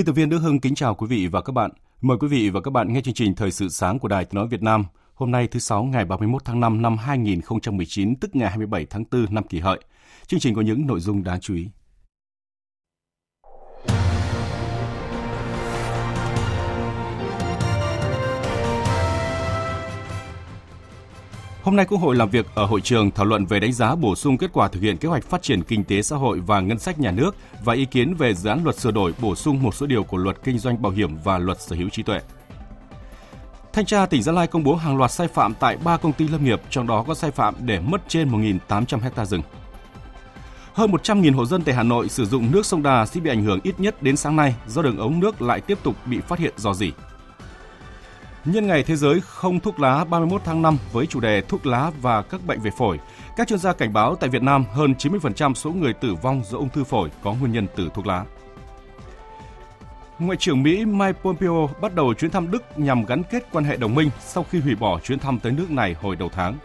Biên tập viên Đức Hưng kính chào quý vị và các bạn. Mời quý vị và các bạn nghe chương trình Thời sự sáng của Đài Tiếng nói Việt Nam. Hôm nay thứ sáu, ngày 31 tháng 5 năm 2019 tức ngày 27 tháng 4 năm kỷ hợi. Chương trình có những nội dung đáng chú ý. Hôm nay Quốc hội làm việc ở hội trường thảo luận về đánh giá bổ sung kết quả thực hiện kế hoạch phát triển kinh tế xã hội và ngân sách nhà nước và ý kiến về dự án luật sửa đổi bổ sung một số điều của luật kinh doanh bảo hiểm và luật sở hữu trí tuệ. Thanh tra tỉnh Gia Lai công bố hàng loạt sai phạm tại 3 công ty lâm nghiệp, trong đó có sai phạm để mất trên 1.800 hecta rừng. Hơn 100.000 hộ dân tại Hà Nội sử dụng nước sông Đà sẽ bị ảnh hưởng ít nhất đến sáng nay do đường ống nước lại tiếp tục bị phát hiện dò dỉ. Nhân ngày Thế giới không thuốc lá 31 tháng 5 với chủ đề thuốc lá và các bệnh về phổi, các chuyên gia cảnh báo tại Việt Nam hơn 90% số người tử vong do ung thư phổi có nguyên nhân từ thuốc lá. Ngoại trưởng Mỹ Mike Pompeo bắt đầu chuyến thăm Đức nhằm gắn kết quan hệ đồng minh sau khi hủy bỏ chuyến thăm tới nước này hồi đầu tháng.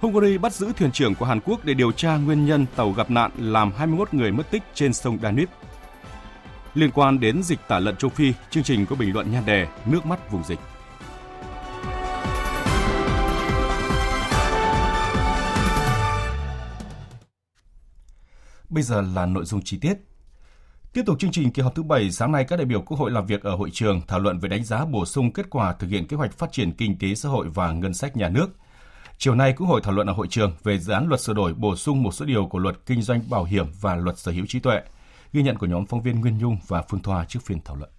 Hungary bắt giữ thuyền trưởng của Hàn Quốc để điều tra nguyên nhân tàu gặp nạn làm 21 người mất tích trên sông Danube. Liên quan đến dịch tả lợn châu Phi, chương trình có bình luận nhan đề Nước mắt vùng dịch. Bây giờ là nội dung chi tiết. Tiếp tục chương trình kỳ họp thứ 7, sáng nay các đại biểu Quốc hội làm việc ở hội trường thảo luận về đánh giá bổ sung kết quả thực hiện kế hoạch phát triển kinh tế xã hội và ngân sách nhà nước. Chiều nay, Quốc hội thảo luận ở hội trường về dự án luật sửa đổi bổ sung một số điều của luật kinh doanh bảo hiểm và luật sở hữu trí tuệ. Ghi nhận của nhóm phóng viên Nguyên Nhung và Phương Thoa trước phiên thảo luận.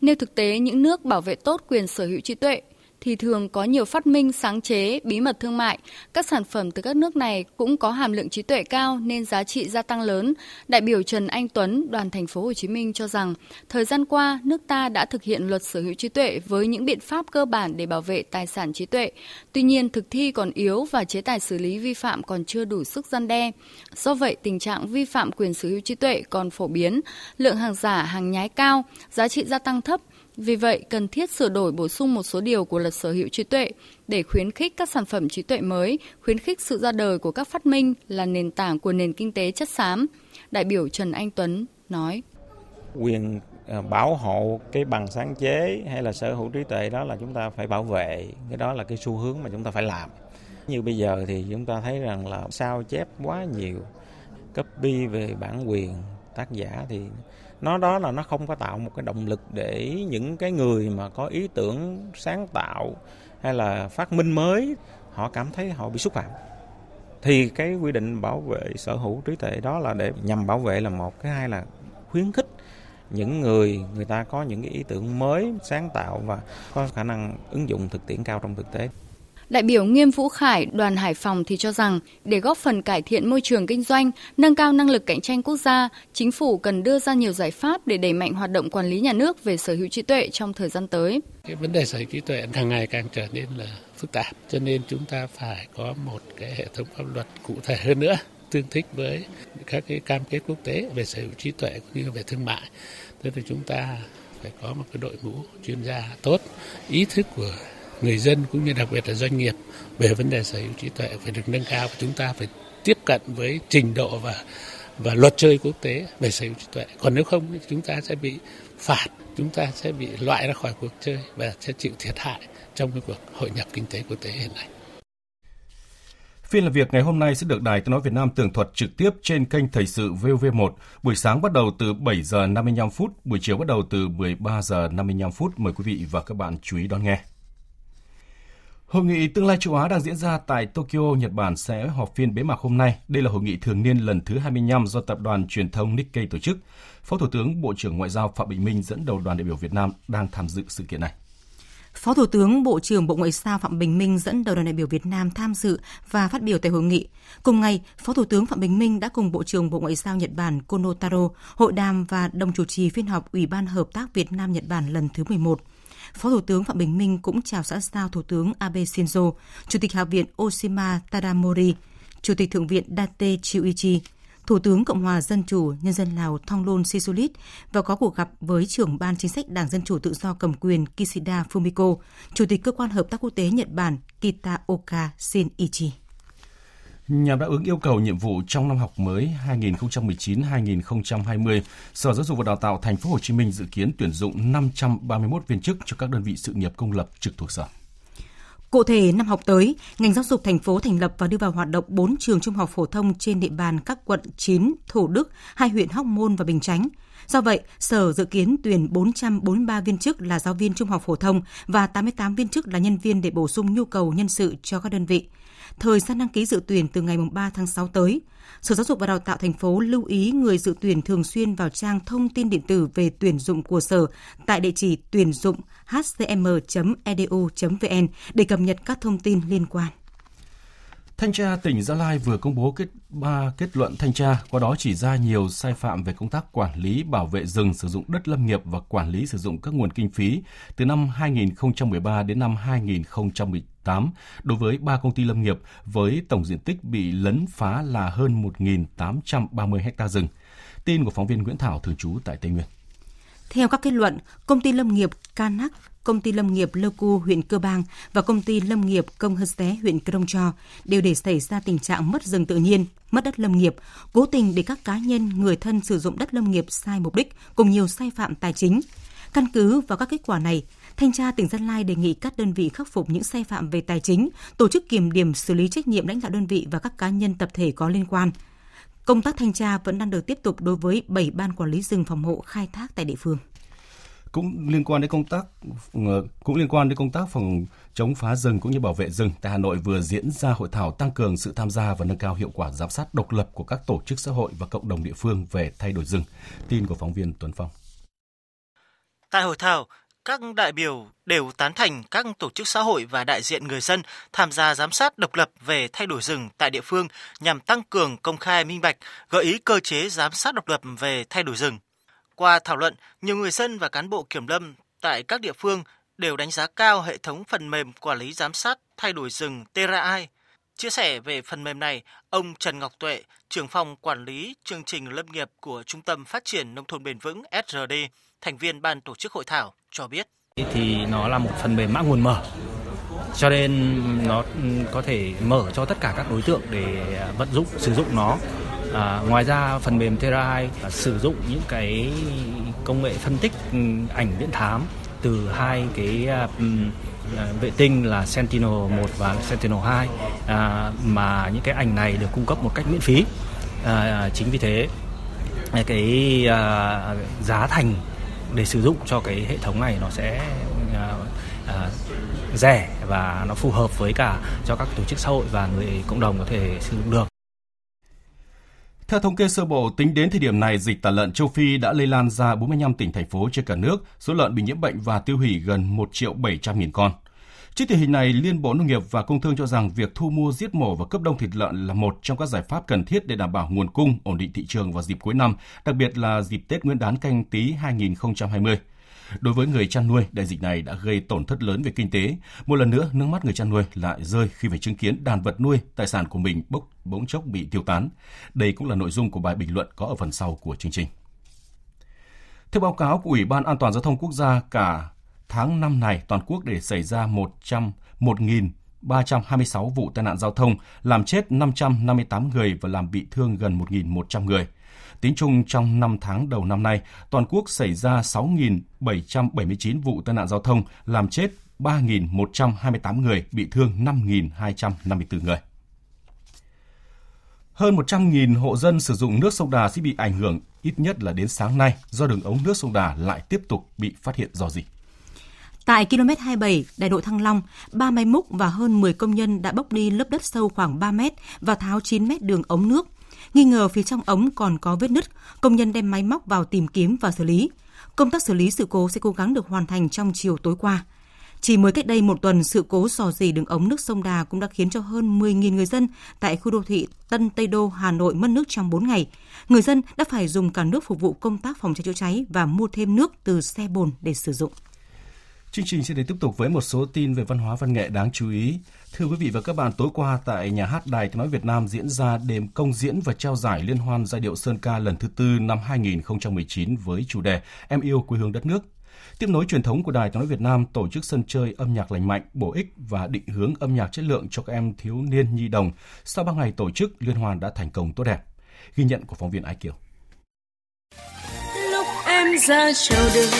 Nêu thực tế những nước bảo vệ tốt quyền sở hữu trí tuệ, thì thường có nhiều phát minh, sáng chế, bí mật thương mại. Các sản phẩm từ các nước này cũng có hàm lượng trí tuệ cao nên giá trị gia tăng lớn. Đại biểu Trần Anh Tuấn, đoàn thành phố Hồ Chí Minh cho rằng, thời gian qua nước ta đã thực hiện luật sở hữu trí tuệ với những biện pháp cơ bản để bảo vệ tài sản trí tuệ. Tuy nhiên, thực thi còn yếu và chế tài xử lý vi phạm còn chưa đủ sức gian đe. Do vậy, tình trạng vi phạm quyền sở hữu trí tuệ còn phổ biến, lượng hàng giả, hàng nhái cao, giá trị gia tăng thấp, vì vậy, cần thiết sửa đổi bổ sung một số điều của luật sở hữu trí tuệ để khuyến khích các sản phẩm trí tuệ mới, khuyến khích sự ra đời của các phát minh là nền tảng của nền kinh tế chất xám. Đại biểu Trần Anh Tuấn nói. Quyền à, bảo hộ cái bằng sáng chế hay là sở hữu trí tuệ đó là chúng ta phải bảo vệ, cái đó là cái xu hướng mà chúng ta phải làm. Như bây giờ thì chúng ta thấy rằng là sao chép quá nhiều, copy về bản quyền tác giả thì nó, đó là nó không có tạo một cái động lực để những cái người mà có ý tưởng sáng tạo hay là phát minh mới, họ cảm thấy họ bị xúc phạm. Thì cái quy định bảo vệ sở hữu trí tuệ đó là để, nhằm bảo vệ là một, cái hai là khuyến khích những người người ta có những cái ý tưởng mới sáng tạo và có khả năng ứng dụng thực tiễn cao trong thực tế. Đại biểu Nghiêm Vũ Khải, đoàn Hải Phòng thì cho rằng để góp phần cải thiện môi trường kinh doanh, nâng cao năng lực cạnh tranh quốc gia, chính phủ cần đưa ra nhiều giải pháp để đẩy mạnh hoạt động quản lý nhà nước về sở hữu trí tuệ trong thời gian tới. Cái vấn đề sở hữu trí tuệ càng ngày càng trở nên là phức tạp, cho nên chúng ta phải có một cái hệ thống pháp luật cụ thể hơn nữa tương thích với các cái cam kết quốc tế về sở hữu trí tuệ cũng như về thương mại. Thế thì chúng ta phải có một cái đội ngũ chuyên gia tốt, ý thức của người dân cũng như đặc biệt là doanh nghiệp về vấn đề sở hữu trí tuệ phải được nâng cao và chúng ta phải tiếp cận với trình độ và và luật chơi quốc tế về sở hữu trí tuệ còn nếu không thì chúng ta sẽ bị phạt chúng ta sẽ bị loại ra khỏi cuộc chơi và sẽ chịu thiệt hại trong cái cuộc hội nhập kinh tế quốc tế hiện nay. Phiên làm việc ngày hôm nay sẽ được Đài Tiếng nói Việt Nam tường thuật trực tiếp trên kênh Thời sự VV1. Buổi sáng bắt đầu từ 7 giờ 55 phút, buổi chiều bắt đầu từ 13 giờ 55 phút. Mời quý vị và các bạn chú ý đón nghe. Hội nghị tương lai châu Á đang diễn ra tại Tokyo, Nhật Bản sẽ họp phiên bế mạc hôm nay. Đây là hội nghị thường niên lần thứ 25 do tập đoàn truyền thông Nikkei tổ chức. Phó Thủ tướng Bộ trưởng Ngoại giao Phạm Bình Minh dẫn đầu đoàn đại biểu Việt Nam đang tham dự sự kiện này. Phó Thủ tướng Bộ trưởng Bộ Ngoại giao Phạm Bình Minh dẫn đầu đoàn đại biểu Việt Nam tham dự và phát biểu tại hội nghị. Cùng ngày, Phó Thủ tướng Phạm Bình Minh đã cùng Bộ trưởng Bộ Ngoại giao Nhật Bản Kono Taro hội đàm và đồng chủ trì phiên họp Ủy ban Hợp tác Việt Nam Nhật Bản lần thứ 11. Phó Thủ tướng Phạm Bình Minh cũng chào xã giao Thủ tướng Abe Shinzo, Chủ tịch Hạ viện Oshima Tadamori, Chủ tịch Thượng viện Date Chiuichi, Thủ tướng Cộng hòa Dân chủ Nhân dân Lào Thonglun Sisulit và có cuộc gặp với trưởng ban chính sách Đảng Dân chủ Tự do cầm quyền Kishida Fumiko, Chủ tịch Cơ quan Hợp tác Quốc tế Nhật Bản Kitaoka Shinichi. Nhằm đáp ứng yêu cầu nhiệm vụ trong năm học mới 2019-2020, Sở Giáo dục và Đào tạo Thành phố Hồ Chí Minh dự kiến tuyển dụng 531 viên chức cho các đơn vị sự nghiệp công lập trực thuộc sở. Cụ thể, năm học tới, ngành giáo dục thành phố thành lập và đưa vào hoạt động 4 trường trung học phổ thông trên địa bàn các quận 9, Thủ Đức, hai huyện Hóc Môn và Bình Chánh. Do vậy, Sở dự kiến tuyển 443 viên chức là giáo viên trung học phổ thông và 88 viên chức là nhân viên để bổ sung nhu cầu nhân sự cho các đơn vị. Thời gian đăng ký dự tuyển từ ngày 3 tháng 6 tới. Sở Giáo dục và Đào tạo thành phố lưu ý người dự tuyển thường xuyên vào trang thông tin điện tử về tuyển dụng của Sở tại địa chỉ tuyển dụng hcm.edu.vn e để cập nhật các thông tin liên quan. Thanh tra tỉnh Gia Lai vừa công bố kết ba kết luận thanh tra, qua đó chỉ ra nhiều sai phạm về công tác quản lý bảo vệ rừng, sử dụng đất lâm nghiệp và quản lý sử dụng các nguồn kinh phí từ năm 2013 đến năm 2018 đối với ba công ty lâm nghiệp với tổng diện tích bị lấn phá là hơn 1.830 ha rừng. Tin của phóng viên Nguyễn Thảo thường trú tại Tây Nguyên. Theo các kết luận, công ty lâm nghiệp Canac, công ty lâm nghiệp Lơ Cu huyện Cơ Bang và công ty lâm nghiệp Công Hơ Xé huyện Krông Cho đều để xảy ra tình trạng mất rừng tự nhiên, mất đất lâm nghiệp, cố tình để các cá nhân, người thân sử dụng đất lâm nghiệp sai mục đích cùng nhiều sai phạm tài chính. Căn cứ vào các kết quả này, Thanh tra tỉnh Gia Lai đề nghị các đơn vị khắc phục những sai phạm về tài chính, tổ chức kiểm điểm xử lý trách nhiệm lãnh đạo đơn vị và các cá nhân tập thể có liên quan. Công tác thanh tra vẫn đang được tiếp tục đối với 7 ban quản lý rừng phòng hộ khai thác tại địa phương cũng liên quan đến công tác cũng liên quan đến công tác phòng chống phá rừng cũng như bảo vệ rừng tại Hà Nội vừa diễn ra hội thảo tăng cường sự tham gia và nâng cao hiệu quả giám sát độc lập của các tổ chức xã hội và cộng đồng địa phương về thay đổi rừng. Tin của phóng viên Tuấn Phong. Tại hội thảo, các đại biểu đều tán thành các tổ chức xã hội và đại diện người dân tham gia giám sát độc lập về thay đổi rừng tại địa phương nhằm tăng cường công khai minh bạch, gợi ý cơ chế giám sát độc lập về thay đổi rừng. Qua thảo luận, nhiều người dân và cán bộ kiểm lâm tại các địa phương đều đánh giá cao hệ thống phần mềm quản lý giám sát thay đổi rừng TRAI Chia sẻ về phần mềm này, ông Trần Ngọc Tuệ, trưởng phòng quản lý chương trình lâm nghiệp của Trung tâm Phát triển Nông thôn Bền vững SRD, thành viên ban tổ chức hội thảo, cho biết. Thì nó là một phần mềm mã nguồn mở, cho nên nó ừ, có thể mở cho tất cả các đối tượng để à, vận dụng, sử dụng nó À, ngoài ra phần mềm Terra à, sử dụng những cái công nghệ phân tích ừ, ảnh viễn thám từ hai cái à, ừ, vệ tinh là Sentinel 1 và Sentinel 2 à, mà những cái ảnh này được cung cấp một cách miễn phí. À, chính vì thế cái à, giá thành để sử dụng cho cái hệ thống này nó sẽ à, à, rẻ và nó phù hợp với cả cho các tổ chức xã hội và người cộng đồng có thể sử dụng được. Theo thống kê sơ bộ, tính đến thời điểm này, dịch tả lợn châu Phi đã lây lan ra 45 tỉnh thành phố trên cả nước, số lợn bị nhiễm bệnh và tiêu hủy gần 1 triệu 700 nghìn con. Trước tình hình này, Liên Bộ Nông nghiệp và Công Thương cho rằng việc thu mua giết mổ và cấp đông thịt lợn là một trong các giải pháp cần thiết để đảm bảo nguồn cung, ổn định thị trường vào dịp cuối năm, đặc biệt là dịp Tết Nguyên đán canh tí 2020. Đối với người chăn nuôi, đại dịch này đã gây tổn thất lớn về kinh tế. Một lần nữa, nước mắt người chăn nuôi lại rơi khi phải chứng kiến đàn vật nuôi, tài sản của mình bốc bỗng chốc bị tiêu tán. Đây cũng là nội dung của bài bình luận có ở phần sau của chương trình. Theo báo cáo của Ủy ban An toàn giao thông quốc gia, cả tháng năm này toàn quốc để xảy ra 100 1.326 vụ tai nạn giao thông, làm chết 558 người và làm bị thương gần 1.100 người. Tính chung trong 5 tháng đầu năm nay, toàn quốc xảy ra 6.779 vụ tai nạn giao thông, làm chết 3.128 người, bị thương 5.254 người. Hơn 100.000 hộ dân sử dụng nước sông Đà sẽ bị ảnh hưởng ít nhất là đến sáng nay do đường ống nước sông Đà lại tiếp tục bị phát hiện dò dỉ. Tại km 27, đại lộ Thăng Long, ba máy múc và hơn 10 công nhân đã bốc đi lớp đất sâu khoảng 3 mét và tháo 9 mét đường ống nước. Nghi ngờ phía trong ống còn có vết nứt, công nhân đem máy móc vào tìm kiếm và xử lý. Công tác xử lý sự cố sẽ cố gắng được hoàn thành trong chiều tối qua. Chỉ mới cách đây một tuần, sự cố sò dỉ đường ống nước sông Đà cũng đã khiến cho hơn 10.000 người dân tại khu đô thị Tân Tây Đô, Hà Nội mất nước trong 4 ngày. Người dân đã phải dùng cả nước phục vụ công tác phòng cháy chữa cháy và mua thêm nước từ xe bồn để sử dụng. Chương trình sẽ để tiếp tục với một số tin về văn hóa văn nghệ đáng chú ý. Thưa quý vị và các bạn, tối qua tại Nhà hát Đài Tiếng Nói Việt Nam diễn ra đêm công diễn và trao giải Liên hoan giai điệu Sơn Ca lần thứ tư năm 2019 với chủ đề Em yêu quê hương đất nước. Tiếp nối truyền thống của Đài Tiếng Nói Việt Nam tổ chức sân chơi âm nhạc lành mạnh, bổ ích và định hướng âm nhạc chất lượng cho các em thiếu niên nhi đồng. Sau 3 ngày tổ chức, liên hoan đã thành công tốt đẹp. Ghi nhận của phóng viên Ái Kiều. Lúc em ra chào đường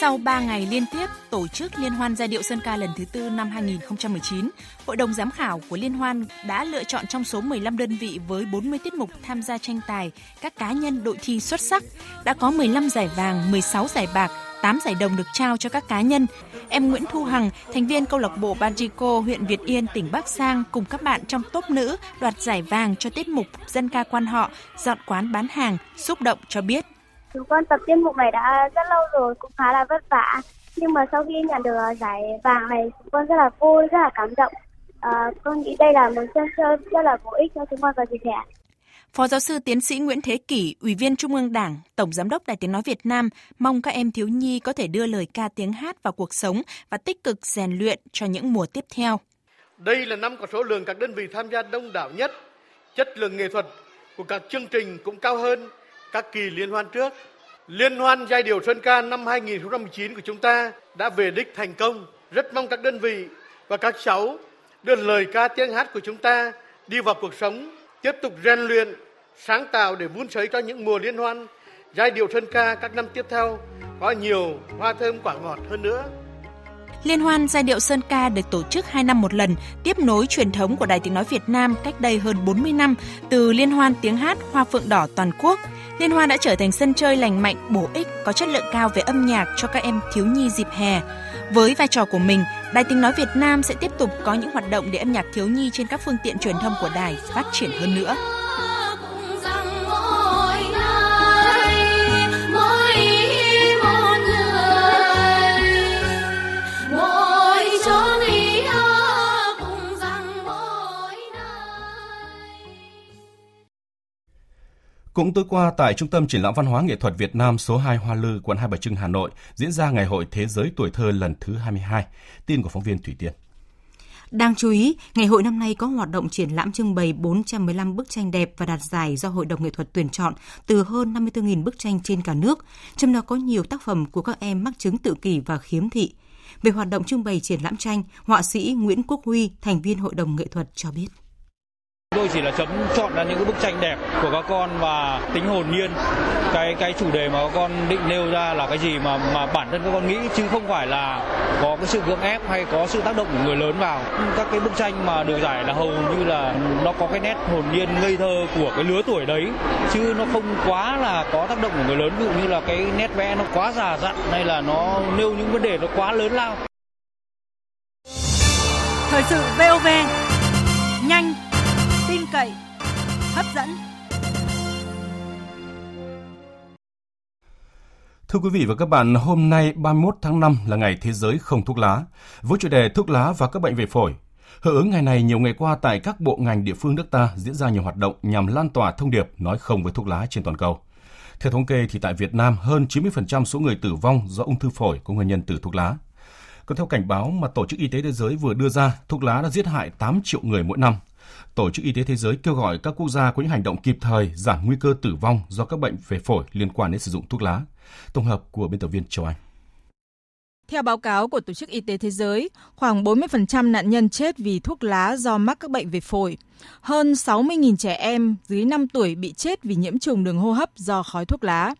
sau 3 ngày liên tiếp tổ chức Liên hoan giai điệu Sơn ca lần thứ tư năm 2019, Hội đồng giám khảo của Liên hoan đã lựa chọn trong số 15 đơn vị với 40 tiết mục tham gia tranh tài các cá nhân đội thi xuất sắc. Đã có 15 giải vàng, 16 giải bạc, 8 giải đồng được trao cho các cá nhân. Em Nguyễn Thu Hằng, thành viên câu lạc bộ Banjico huyện Việt Yên, tỉnh Bắc Giang cùng các bạn trong top nữ đoạt giải vàng cho tiết mục dân ca quan họ, dọn quán bán hàng, xúc động cho biết. Chúng con tập tiết mục này đã rất lâu rồi, cũng khá là vất vả. Nhưng mà sau khi nhận được giải vàng này, chúng con rất là vui, rất là cảm động. À, con nghĩ đây là một sân chơi rất là bổ ích cho chúng con và dịp hè. Phó giáo sư tiến sĩ Nguyễn Thế Kỷ, Ủy viên Trung ương Đảng, Tổng Giám đốc Đài Tiếng Nói Việt Nam mong các em thiếu nhi có thể đưa lời ca tiếng hát vào cuộc sống và tích cực rèn luyện cho những mùa tiếp theo. Đây là năm có số lượng các đơn vị tham gia đông đảo nhất, chất lượng nghệ thuật của các chương trình cũng cao hơn các kỳ liên hoan trước. Liên hoan giai điệu Sơn Ca năm 2019 của chúng ta đã về đích thành công. Rất mong các đơn vị và các cháu đưa lời ca tiếng hát của chúng ta đi vào cuộc sống, tiếp tục rèn luyện, sáng tạo để vun sới cho những mùa liên hoan giai điệu Sơn Ca các năm tiếp theo có nhiều hoa thơm quả ngọt hơn nữa. Liên hoan giai điệu Sơn Ca được tổ chức 2 năm một lần, tiếp nối truyền thống của Đài Tiếng Nói Việt Nam cách đây hơn 40 năm từ Liên hoan tiếng hát Hoa Phượng Đỏ toàn quốc – Liên hoan đã trở thành sân chơi lành mạnh, bổ ích, có chất lượng cao về âm nhạc cho các em thiếu nhi dịp hè. Với vai trò của mình, Đài Tiếng Nói Việt Nam sẽ tiếp tục có những hoạt động để âm nhạc thiếu nhi trên các phương tiện truyền thông của đài phát triển hơn nữa. Cũng tối qua tại Trung tâm Triển lãm Văn hóa Nghệ thuật Việt Nam số 2 Hoa Lư, quận Hai Bà Trưng, Hà Nội diễn ra Ngày hội Thế giới tuổi thơ lần thứ 22. Tin của phóng viên Thủy Tiên. Đáng chú ý, ngày hội năm nay có hoạt động triển lãm trưng bày 415 bức tranh đẹp và đạt giải do Hội đồng Nghệ thuật tuyển chọn từ hơn 54.000 bức tranh trên cả nước, trong đó có nhiều tác phẩm của các em mắc chứng tự kỷ và khiếm thị. Về hoạt động trưng bày triển lãm tranh, họa sĩ Nguyễn Quốc Huy, thành viên Hội đồng Nghệ thuật cho biết. Tôi chỉ là chấm chọn ra những cái bức tranh đẹp của các con và tính hồn nhiên. Cái cái chủ đề mà các con định nêu ra là cái gì mà mà bản thân các con nghĩ, chứ không phải là có cái sự cưỡng ép hay có sự tác động của người lớn vào. Các cái bức tranh mà được giải là hầu như là nó có cái nét hồn nhiên ngây thơ của cái lứa tuổi đấy, chứ nó không quá là có tác động của người lớn ví dụ như là cái nét vẽ nó quá già dặn hay là nó nêu những vấn đề nó quá lớn lao. Thời sự VOV nhanh cậy, hấp dẫn. Thưa quý vị và các bạn, hôm nay 31 tháng 5 là ngày Thế giới không thuốc lá, với chủ đề thuốc lá và các bệnh về phổi. Hưởng ứng ngày này, nhiều ngày qua tại các bộ ngành địa phương nước ta diễn ra nhiều hoạt động nhằm lan tỏa thông điệp nói không với thuốc lá trên toàn cầu. Theo thống kê thì tại Việt Nam, hơn 90% số người tử vong do ung thư phổi có nguyên nhân từ thuốc lá. Còn theo cảnh báo mà Tổ chức Y tế Thế giới vừa đưa ra, thuốc lá đã giết hại 8 triệu người mỗi năm Tổ chức Y tế Thế giới kêu gọi các quốc gia có những hành động kịp thời giảm nguy cơ tử vong do các bệnh về phổi liên quan đến sử dụng thuốc lá. Tổng hợp của biên tập viên Châu Anh. Theo báo cáo của Tổ chức Y tế Thế giới, khoảng 40% nạn nhân chết vì thuốc lá do mắc các bệnh về phổi. Hơn 60.000 trẻ em dưới 5 tuổi bị chết vì nhiễm trùng đường hô hấp do khói thuốc lá.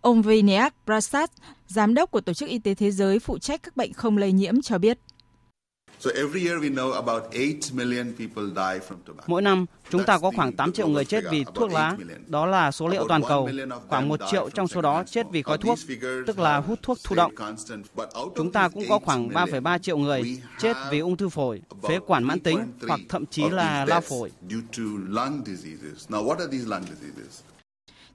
Ông Vinayak Prasad, giám đốc của Tổ chức Y tế Thế giới phụ trách các bệnh không lây nhiễm cho biết. Mỗi năm, chúng ta có khoảng 8 triệu người chết vì thuốc lá. Đó là số liệu toàn cầu. Khoảng 1 triệu trong số đó chết vì khói thuốc, tức là hút thuốc thụ động. Chúng ta cũng có khoảng 3,3 triệu người chết vì ung thư phổi, phế quản mãn tính hoặc thậm chí là lao phổi.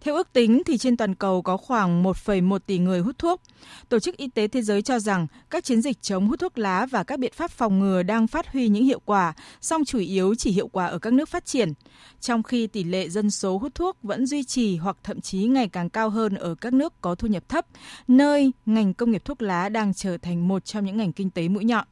Theo ước tính thì trên toàn cầu có khoảng 1,1 tỷ người hút thuốc. Tổ chức Y tế Thế giới cho rằng các chiến dịch chống hút thuốc lá và các biện pháp phòng ngừa đang phát huy những hiệu quả, song chủ yếu chỉ hiệu quả ở các nước phát triển, trong khi tỷ lệ dân số hút thuốc vẫn duy trì hoặc thậm chí ngày càng cao hơn ở các nước có thu nhập thấp, nơi ngành công nghiệp thuốc lá đang trở thành một trong những ngành kinh tế mũi nhọn.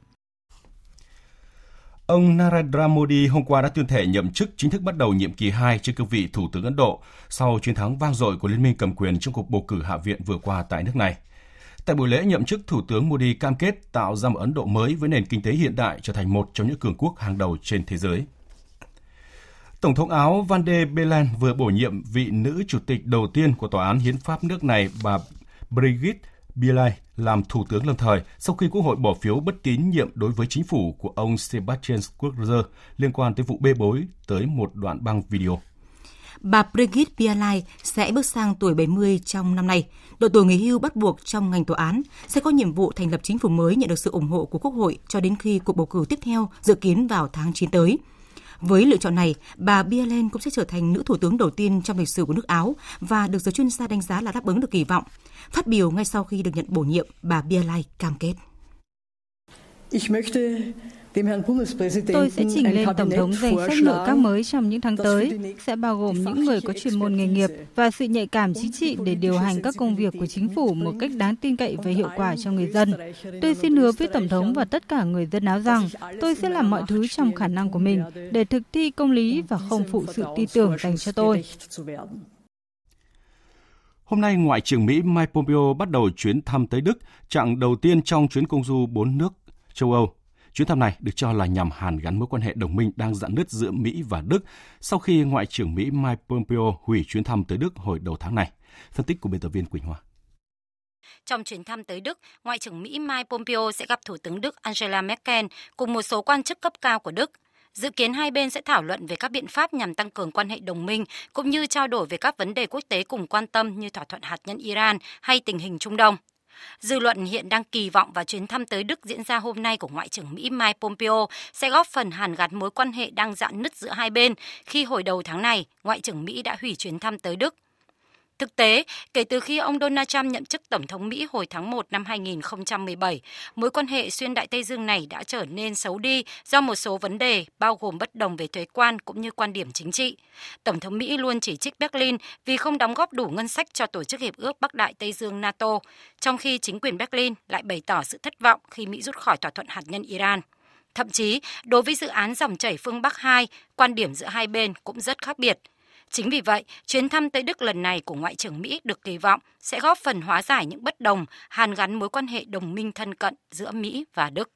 Ông Narendra Modi hôm qua đã tuyên thệ nhậm chức chính thức bắt đầu nhiệm kỳ 2 trên cương vị Thủ tướng Ấn Độ sau chiến thắng vang dội của Liên minh cầm quyền trong cuộc bầu cử Hạ viện vừa qua tại nước này. Tại buổi lễ nhậm chức, Thủ tướng Modi cam kết tạo ra một Ấn Độ mới với nền kinh tế hiện đại trở thành một trong những cường quốc hàng đầu trên thế giới. Tổng thống Áo Van der Bellen vừa bổ nhiệm vị nữ chủ tịch đầu tiên của Tòa án Hiến pháp nước này bà Brigitte Bierlein làm thủ tướng lâm thời sau khi Quốc hội bỏ phiếu bất tín nhiệm đối với chính phủ của ông Sebastian Kurz liên quan tới vụ bê bối tới một đoạn băng video. Bà Brigitte Bierlein sẽ bước sang tuổi 70 trong năm nay. Độ tuổi nghỉ hưu bắt buộc trong ngành tòa án sẽ có nhiệm vụ thành lập chính phủ mới nhận được sự ủng hộ của Quốc hội cho đến khi cuộc bầu cử tiếp theo dự kiến vào tháng 9 tới. Với lựa chọn này, bà Bierlein cũng sẽ trở thành nữ thủ tướng đầu tiên trong lịch sử của nước Áo và được giới chuyên gia đánh giá là đáp ứng được kỳ vọng. Phát biểu ngay sau khi được nhận bổ nhiệm, bà Bierlein cam kết. Tôi sẽ trình lên Tổng thống danh sách nội các mới trong những tháng tới, sẽ bao gồm những người có chuyên môn nghề nghiệp và sự nhạy cảm chính trị để điều hành các công việc của chính phủ một cách đáng tin cậy và hiệu quả cho người dân. Tôi xin hứa với Tổng thống và tất cả người dân Áo rằng tôi sẽ làm mọi thứ trong khả năng của mình để thực thi công lý và không phụ sự tin tưởng dành cho tôi. Hôm nay, Ngoại trưởng Mỹ Mike Pompeo bắt đầu chuyến thăm tới Đức, chặng đầu tiên trong chuyến công du bốn nước châu Âu. Chuyến thăm này được cho là nhằm hàn gắn mối quan hệ đồng minh đang dạn nứt giữa Mỹ và Đức sau khi Ngoại trưởng Mỹ Mike Pompeo hủy chuyến thăm tới Đức hồi đầu tháng này. Phân tích của biên tập viên Quỳnh Hoa. Trong chuyến thăm tới Đức, Ngoại trưởng Mỹ Mike Pompeo sẽ gặp Thủ tướng Đức Angela Merkel cùng một số quan chức cấp cao của Đức. Dự kiến hai bên sẽ thảo luận về các biện pháp nhằm tăng cường quan hệ đồng minh cũng như trao đổi về các vấn đề quốc tế cùng quan tâm như thỏa thuận hạt nhân Iran hay tình hình Trung Đông. Dư luận hiện đang kỳ vọng vào chuyến thăm tới Đức diễn ra hôm nay của Ngoại trưởng Mỹ Mike Pompeo sẽ góp phần hàn gắn mối quan hệ đang dạn nứt giữa hai bên khi hồi đầu tháng này, Ngoại trưởng Mỹ đã hủy chuyến thăm tới Đức. Thực tế, kể từ khi ông Donald Trump nhậm chức Tổng thống Mỹ hồi tháng 1 năm 2017, mối quan hệ xuyên Đại Tây Dương này đã trở nên xấu đi do một số vấn đề bao gồm bất đồng về thuế quan cũng như quan điểm chính trị. Tổng thống Mỹ luôn chỉ trích Berlin vì không đóng góp đủ ngân sách cho Tổ chức Hiệp ước Bắc Đại Tây Dương NATO, trong khi chính quyền Berlin lại bày tỏ sự thất vọng khi Mỹ rút khỏi thỏa thuận hạt nhân Iran. Thậm chí, đối với dự án dòng chảy phương Bắc 2, quan điểm giữa hai bên cũng rất khác biệt – Chính vì vậy, chuyến thăm tới Đức lần này của Ngoại trưởng Mỹ được kỳ vọng sẽ góp phần hóa giải những bất đồng, hàn gắn mối quan hệ đồng minh thân cận giữa Mỹ và Đức.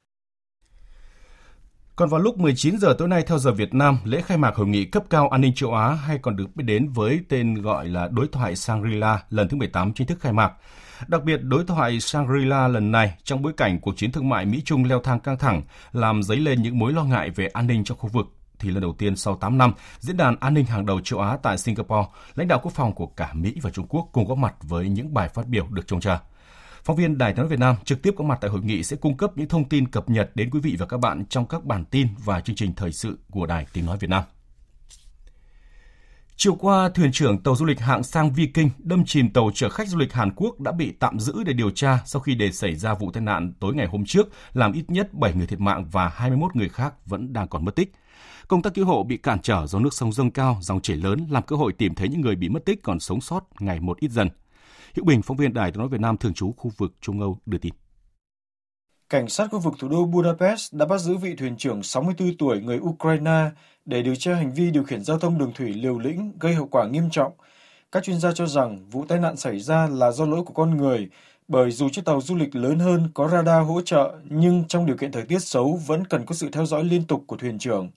Còn vào lúc 19 giờ tối nay theo giờ Việt Nam, lễ khai mạc hội nghị cấp cao an ninh châu Á hay còn được biết đến với tên gọi là đối thoại Shangri-La lần thứ 18 chính thức khai mạc. Đặc biệt, đối thoại Shangri-La lần này trong bối cảnh cuộc chiến thương mại Mỹ-Trung leo thang căng thẳng làm dấy lên những mối lo ngại về an ninh trong khu vực thì lần đầu tiên sau 8 năm, diễn đàn an ninh hàng đầu châu Á tại Singapore, lãnh đạo quốc phòng của cả Mỹ và Trung Quốc cùng góp mặt với những bài phát biểu được trông chờ. Phóng viên Đài tiếng nói Việt Nam trực tiếp có mặt tại hội nghị sẽ cung cấp những thông tin cập nhật đến quý vị và các bạn trong các bản tin và chương trình thời sự của Đài tiếng nói Việt Nam. Chiều qua, thuyền trưởng tàu du lịch hạng sang Viking đâm chìm tàu chở khách du lịch Hàn Quốc đã bị tạm giữ để điều tra sau khi để xảy ra vụ tai nạn tối ngày hôm trước, làm ít nhất 7 người thiệt mạng và 21 người khác vẫn đang còn mất tích. Công tác cứu hộ bị cản trở do nước sông dâng cao, dòng chảy lớn làm cơ hội tìm thấy những người bị mất tích còn sống sót ngày một ít dần. Hữu Bình, phóng viên Đài tiếng nói Việt Nam thường trú khu vực Trung Âu đưa tin. Cảnh sát khu vực thủ đô Budapest đã bắt giữ vị thuyền trưởng 64 tuổi người Ukraine để điều tra hành vi điều khiển giao thông đường thủy liều lĩnh gây hậu quả nghiêm trọng. Các chuyên gia cho rằng vụ tai nạn xảy ra là do lỗi của con người, bởi dù chiếc tàu du lịch lớn hơn có radar hỗ trợ nhưng trong điều kiện thời tiết xấu vẫn cần có sự theo dõi liên tục của thuyền trưởng.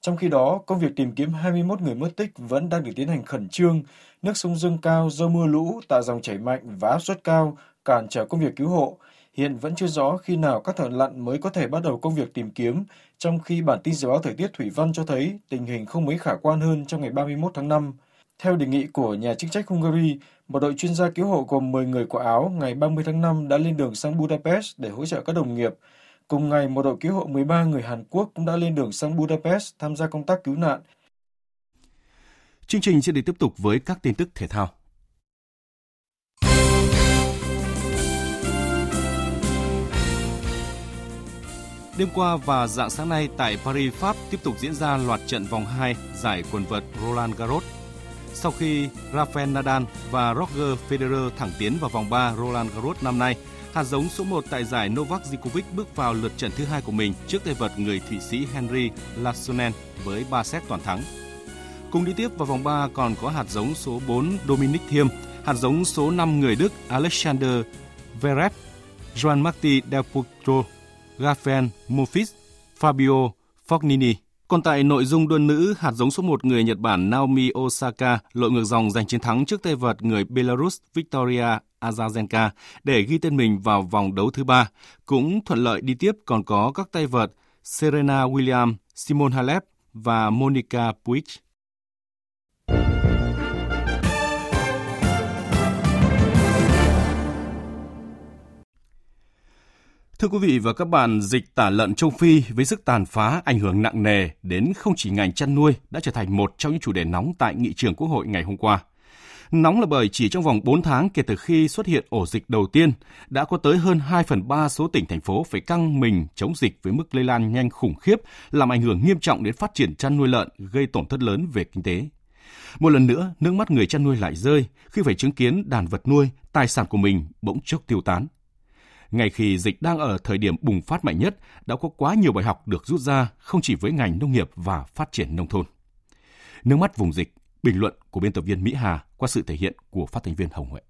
Trong khi đó, công việc tìm kiếm 21 người mất tích vẫn đang được tiến hành khẩn trương. Nước sông dâng cao do mưa lũ tạo dòng chảy mạnh và áp suất cao cản trở công việc cứu hộ. Hiện vẫn chưa rõ khi nào các thợ lặn mới có thể bắt đầu công việc tìm kiếm, trong khi bản tin dự báo thời tiết thủy văn cho thấy tình hình không mấy khả quan hơn trong ngày 31 tháng 5. Theo đề nghị của nhà chức trách Hungary, một đội chuyên gia cứu hộ gồm 10 người của Áo ngày 30 tháng 5 đã lên đường sang Budapest để hỗ trợ các đồng nghiệp. Cùng ngày, một đội cứu hộ 13 người Hàn Quốc cũng đã lên đường sang Budapest tham gia công tác cứu nạn. Chương trình sẽ được tiếp tục với các tin tức thể thao. Đêm qua và dạng sáng nay tại Paris, Pháp tiếp tục diễn ra loạt trận vòng 2 giải quần vợt Roland Garros. Sau khi Rafael Nadal và Roger Federer thẳng tiến vào vòng 3 Roland Garros năm nay, hạt giống số 1 tại giải Novak Djokovic bước vào lượt trận thứ hai của mình trước tay vợt người Thụy Sĩ Henry Lassonen với 3 set toàn thắng. Cùng đi tiếp vào vòng 3 còn có hạt giống số 4 Dominic Thiem, hạt giống số 5 người Đức Alexander Zverev, Joan Marti Del Potro Rafael Monfils, Fabio Fognini. Còn tại nội dung đơn nữ, hạt giống số 1 người Nhật Bản Naomi Osaka lội ngược dòng giành chiến thắng trước tay vợt người Belarus Victoria Azarenka để ghi tên mình vào vòng đấu thứ ba. Cũng thuận lợi đi tiếp còn có các tay vợt Serena Williams, Simon Halep và Monica Puig. Thưa quý vị và các bạn, dịch tả lợn châu Phi với sức tàn phá ảnh hưởng nặng nề đến không chỉ ngành chăn nuôi đã trở thành một trong những chủ đề nóng tại nghị trường Quốc hội ngày hôm qua. Nóng là bởi chỉ trong vòng 4 tháng kể từ khi xuất hiện ổ dịch đầu tiên, đã có tới hơn 2 phần 3 số tỉnh, thành phố phải căng mình chống dịch với mức lây lan nhanh khủng khiếp, làm ảnh hưởng nghiêm trọng đến phát triển chăn nuôi lợn, gây tổn thất lớn về kinh tế. Một lần nữa, nước mắt người chăn nuôi lại rơi khi phải chứng kiến đàn vật nuôi, tài sản của mình bỗng chốc tiêu tán ngay khi dịch đang ở thời điểm bùng phát mạnh nhất, đã có quá nhiều bài học được rút ra không chỉ với ngành nông nghiệp và phát triển nông thôn. Nước mắt vùng dịch, bình luận của biên tập viên Mỹ Hà qua sự thể hiện của phát thanh viên Hồng Huệ.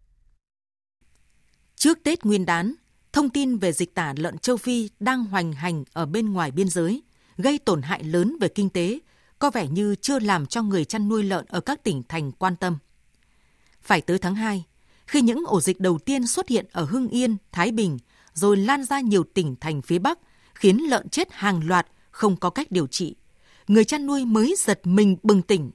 Trước Tết Nguyên đán, thông tin về dịch tả lợn châu Phi đang hoành hành ở bên ngoài biên giới, gây tổn hại lớn về kinh tế, có vẻ như chưa làm cho người chăn nuôi lợn ở các tỉnh thành quan tâm. Phải tới tháng 2, khi những ổ dịch đầu tiên xuất hiện ở Hưng Yên, Thái Bình, rồi lan ra nhiều tỉnh thành phía Bắc, khiến lợn chết hàng loạt không có cách điều trị. Người chăn nuôi mới giật mình bừng tỉnh.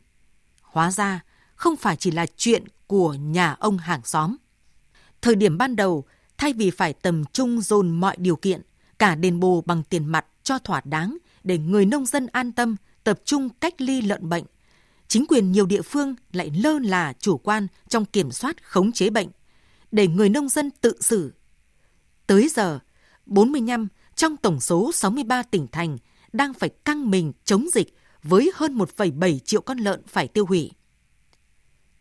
Hóa ra, không phải chỉ là chuyện của nhà ông hàng xóm. Thời điểm ban đầu, thay vì phải tầm trung dồn mọi điều kiện, cả đền bù bằng tiền mặt cho thỏa đáng để người nông dân an tâm tập trung cách ly lợn bệnh, chính quyền nhiều địa phương lại lơ là chủ quan trong kiểm soát khống chế bệnh, để người nông dân tự xử. Tới giờ, 45 trong tổng số 63 tỉnh thành đang phải căng mình chống dịch với hơn 1,7 triệu con lợn phải tiêu hủy.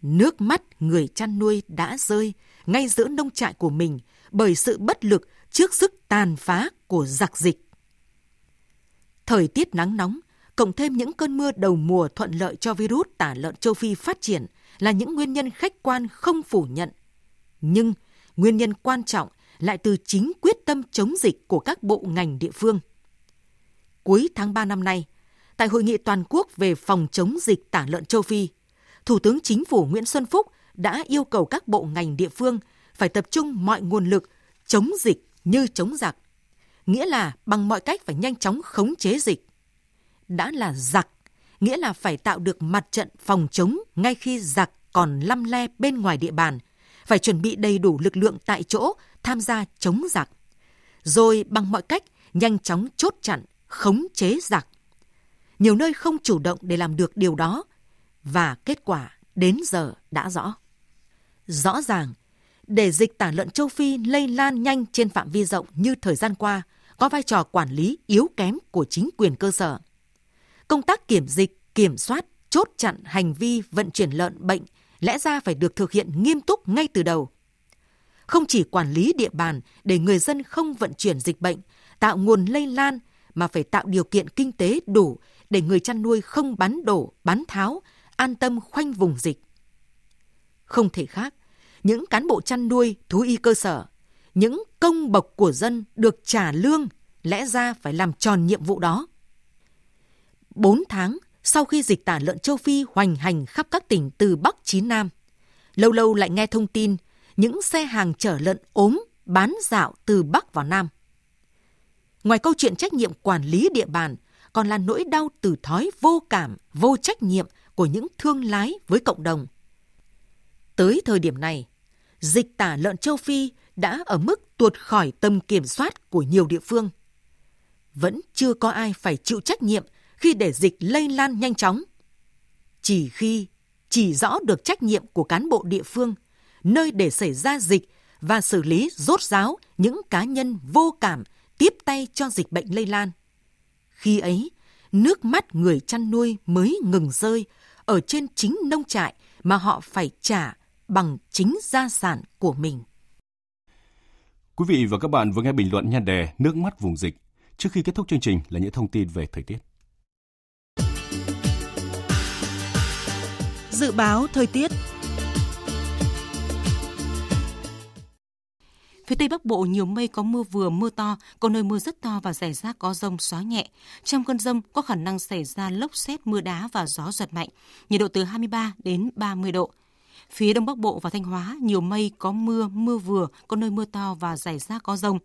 Nước mắt người chăn nuôi đã rơi ngay giữa nông trại của mình bởi sự bất lực trước sức tàn phá của giặc dịch. Thời tiết nắng nóng cộng thêm những cơn mưa đầu mùa thuận lợi cho virus tả lợn châu Phi phát triển là những nguyên nhân khách quan không phủ nhận. Nhưng nguyên nhân quan trọng lại từ chính quyết tâm chống dịch của các bộ ngành địa phương. Cuối tháng 3 năm nay, tại hội nghị toàn quốc về phòng chống dịch tả lợn châu Phi, Thủ tướng Chính phủ Nguyễn Xuân Phúc đã yêu cầu các bộ ngành địa phương phải tập trung mọi nguồn lực chống dịch như chống giặc, nghĩa là bằng mọi cách phải nhanh chóng khống chế dịch đã là giặc, nghĩa là phải tạo được mặt trận phòng chống ngay khi giặc còn lăm le bên ngoài địa bàn, phải chuẩn bị đầy đủ lực lượng tại chỗ tham gia chống giặc. Rồi bằng mọi cách nhanh chóng chốt chặn, khống chế giặc. Nhiều nơi không chủ động để làm được điều đó và kết quả đến giờ đã rõ. Rõ ràng, để dịch tả lợn châu Phi lây lan nhanh trên phạm vi rộng như thời gian qua, có vai trò quản lý yếu kém của chính quyền cơ sở – công tác kiểm dịch, kiểm soát, chốt chặn hành vi vận chuyển lợn bệnh lẽ ra phải được thực hiện nghiêm túc ngay từ đầu. Không chỉ quản lý địa bàn để người dân không vận chuyển dịch bệnh, tạo nguồn lây lan mà phải tạo điều kiện kinh tế đủ để người chăn nuôi không bán đổ, bán tháo, an tâm khoanh vùng dịch. Không thể khác, những cán bộ chăn nuôi, thú y cơ sở, những công bộc của dân được trả lương lẽ ra phải làm tròn nhiệm vụ đó. 4 tháng sau khi dịch tả lợn châu Phi hoành hành khắp các tỉnh từ Bắc chí Nam. Lâu lâu lại nghe thông tin những xe hàng chở lợn ốm, bán dạo từ Bắc vào Nam. Ngoài câu chuyện trách nhiệm quản lý địa bàn, còn là nỗi đau từ thói vô cảm, vô trách nhiệm của những thương lái với cộng đồng. Tới thời điểm này, dịch tả lợn châu Phi đã ở mức tuột khỏi tầm kiểm soát của nhiều địa phương. Vẫn chưa có ai phải chịu trách nhiệm khi để dịch lây lan nhanh chóng. Chỉ khi chỉ rõ được trách nhiệm của cán bộ địa phương, nơi để xảy ra dịch và xử lý rốt ráo những cá nhân vô cảm tiếp tay cho dịch bệnh lây lan. Khi ấy, nước mắt người chăn nuôi mới ngừng rơi ở trên chính nông trại mà họ phải trả bằng chính gia sản của mình. Quý vị và các bạn vừa nghe bình luận nhan đề Nước mắt vùng dịch. Trước khi kết thúc chương trình là những thông tin về thời tiết. Dự báo thời tiết Phía Tây Bắc Bộ nhiều mây có mưa vừa mưa to, có nơi mưa rất to và rải rác có rông xóa nhẹ. Trong cơn rông có khả năng xảy ra lốc xét, mưa đá và gió giật mạnh. Nhiệt độ từ 23 đến 30 độ. Phía Đông Bắc Bộ và Thanh Hóa nhiều mây có mưa, mưa vừa, có nơi mưa to và rải rác có rông.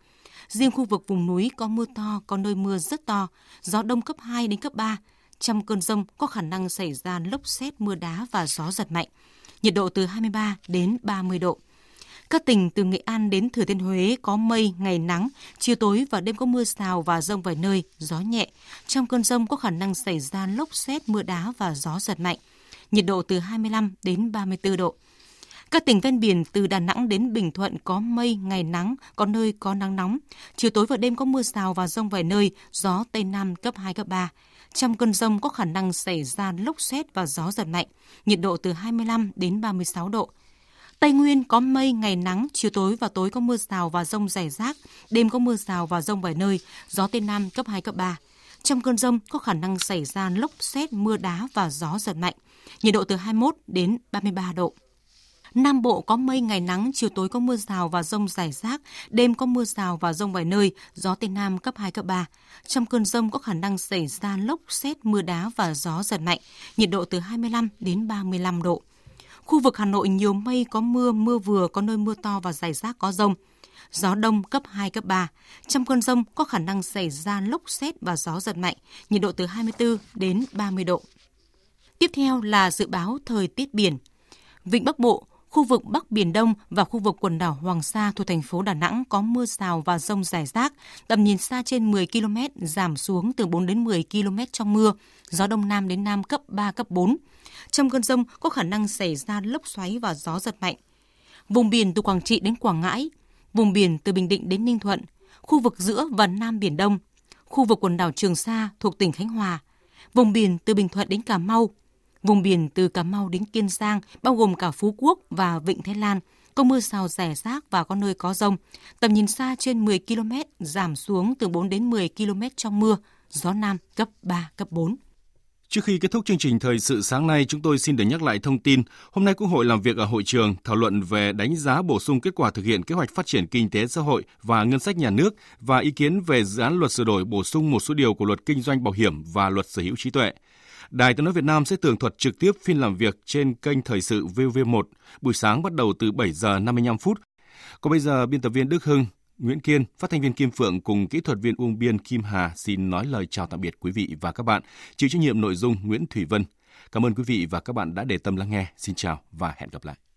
Riêng khu vực vùng núi có mưa to, có nơi mưa rất to, gió đông cấp 2 đến cấp 3. Trong cơn rông có khả năng xảy ra lốc xét, mưa đá và gió giật mạnh. Nhiệt độ từ 23 đến 30 độ. Các tỉnh từ Nghệ An đến Thừa Thiên Huế có mây, ngày nắng, chiều tối và đêm có mưa rào và rông vài nơi, gió nhẹ. Trong cơn rông có khả năng xảy ra lốc xét, mưa đá và gió giật mạnh. Nhiệt độ từ 25 đến 34 độ. Các tỉnh ven biển từ Đà Nẵng đến Bình Thuận có mây, ngày nắng, có nơi có nắng nóng. Chiều tối và đêm có mưa rào và rông vài nơi, gió Tây Nam cấp 2, cấp 3. Trong cơn rông có khả năng xảy ra lốc xét và gió giật mạnh, nhiệt độ từ 25 đến 36 độ. Tây Nguyên có mây, ngày nắng, chiều tối và tối có mưa rào và rông rải rác, đêm có mưa rào và rông vài nơi, gió Tây Nam cấp 2, cấp 3. Trong cơn rông có khả năng xảy ra lốc xét, mưa đá và gió giật mạnh, nhiệt độ từ 21 đến 33 độ. Nam Bộ có mây ngày nắng, chiều tối có mưa rào và rông rải rác, đêm có mưa rào và rông vài nơi, gió Tây Nam cấp 2, cấp 3. Trong cơn rông có khả năng xảy ra lốc, xét, mưa đá và gió giật mạnh, nhiệt độ từ 25 đến 35 độ. Khu vực Hà Nội nhiều mây có mưa, mưa vừa, có nơi mưa to và rải rác có rông. Gió đông cấp 2, cấp 3. Trong cơn rông có khả năng xảy ra lốc xét và gió giật mạnh, nhiệt độ từ 24 đến 30 độ. Tiếp theo là dự báo thời tiết biển. Vịnh Bắc Bộ, khu vực Bắc Biển Đông và khu vực quần đảo Hoàng Sa thuộc thành phố Đà Nẵng có mưa rào và rông rải rác, tầm nhìn xa trên 10 km, giảm xuống từ 4 đến 10 km trong mưa, gió Đông Nam đến Nam cấp 3, cấp 4. Trong cơn rông có khả năng xảy ra lốc xoáy và gió giật mạnh. Vùng biển từ Quảng Trị đến Quảng Ngãi, vùng biển từ Bình Định đến Ninh Thuận, khu vực giữa và Nam Biển Đông, khu vực quần đảo Trường Sa thuộc tỉnh Khánh Hòa, vùng biển từ Bình Thuận đến Cà Mau, vùng biển từ Cà Mau đến Kiên Giang, bao gồm cả Phú Quốc và Vịnh Thái Lan, có mưa rào rải rác và có nơi có rông. Tầm nhìn xa trên 10 km, giảm xuống từ 4 đến 10 km trong mưa, gió Nam cấp 3, cấp 4. Trước khi kết thúc chương trình thời sự sáng nay, chúng tôi xin được nhắc lại thông tin. Hôm nay Quốc hội làm việc ở hội trường thảo luận về đánh giá bổ sung kết quả thực hiện kế hoạch phát triển kinh tế xã hội và ngân sách nhà nước và ý kiến về dự án luật sửa đổi bổ sung một số điều của luật kinh doanh bảo hiểm và luật sở hữu trí tuệ. Đài Tiếng nói Việt Nam sẽ tường thuật trực tiếp phiên làm việc trên kênh thời sự VV1 buổi sáng bắt đầu từ 7 giờ 55 phút. Còn bây giờ biên tập viên Đức Hưng Nguyễn Kiên, phát thanh viên Kim Phượng cùng kỹ thuật viên Uông Biên Kim Hà xin nói lời chào tạm biệt quý vị và các bạn. Chịu trách nhiệm nội dung Nguyễn Thủy Vân. Cảm ơn quý vị và các bạn đã để tâm lắng nghe. Xin chào và hẹn gặp lại.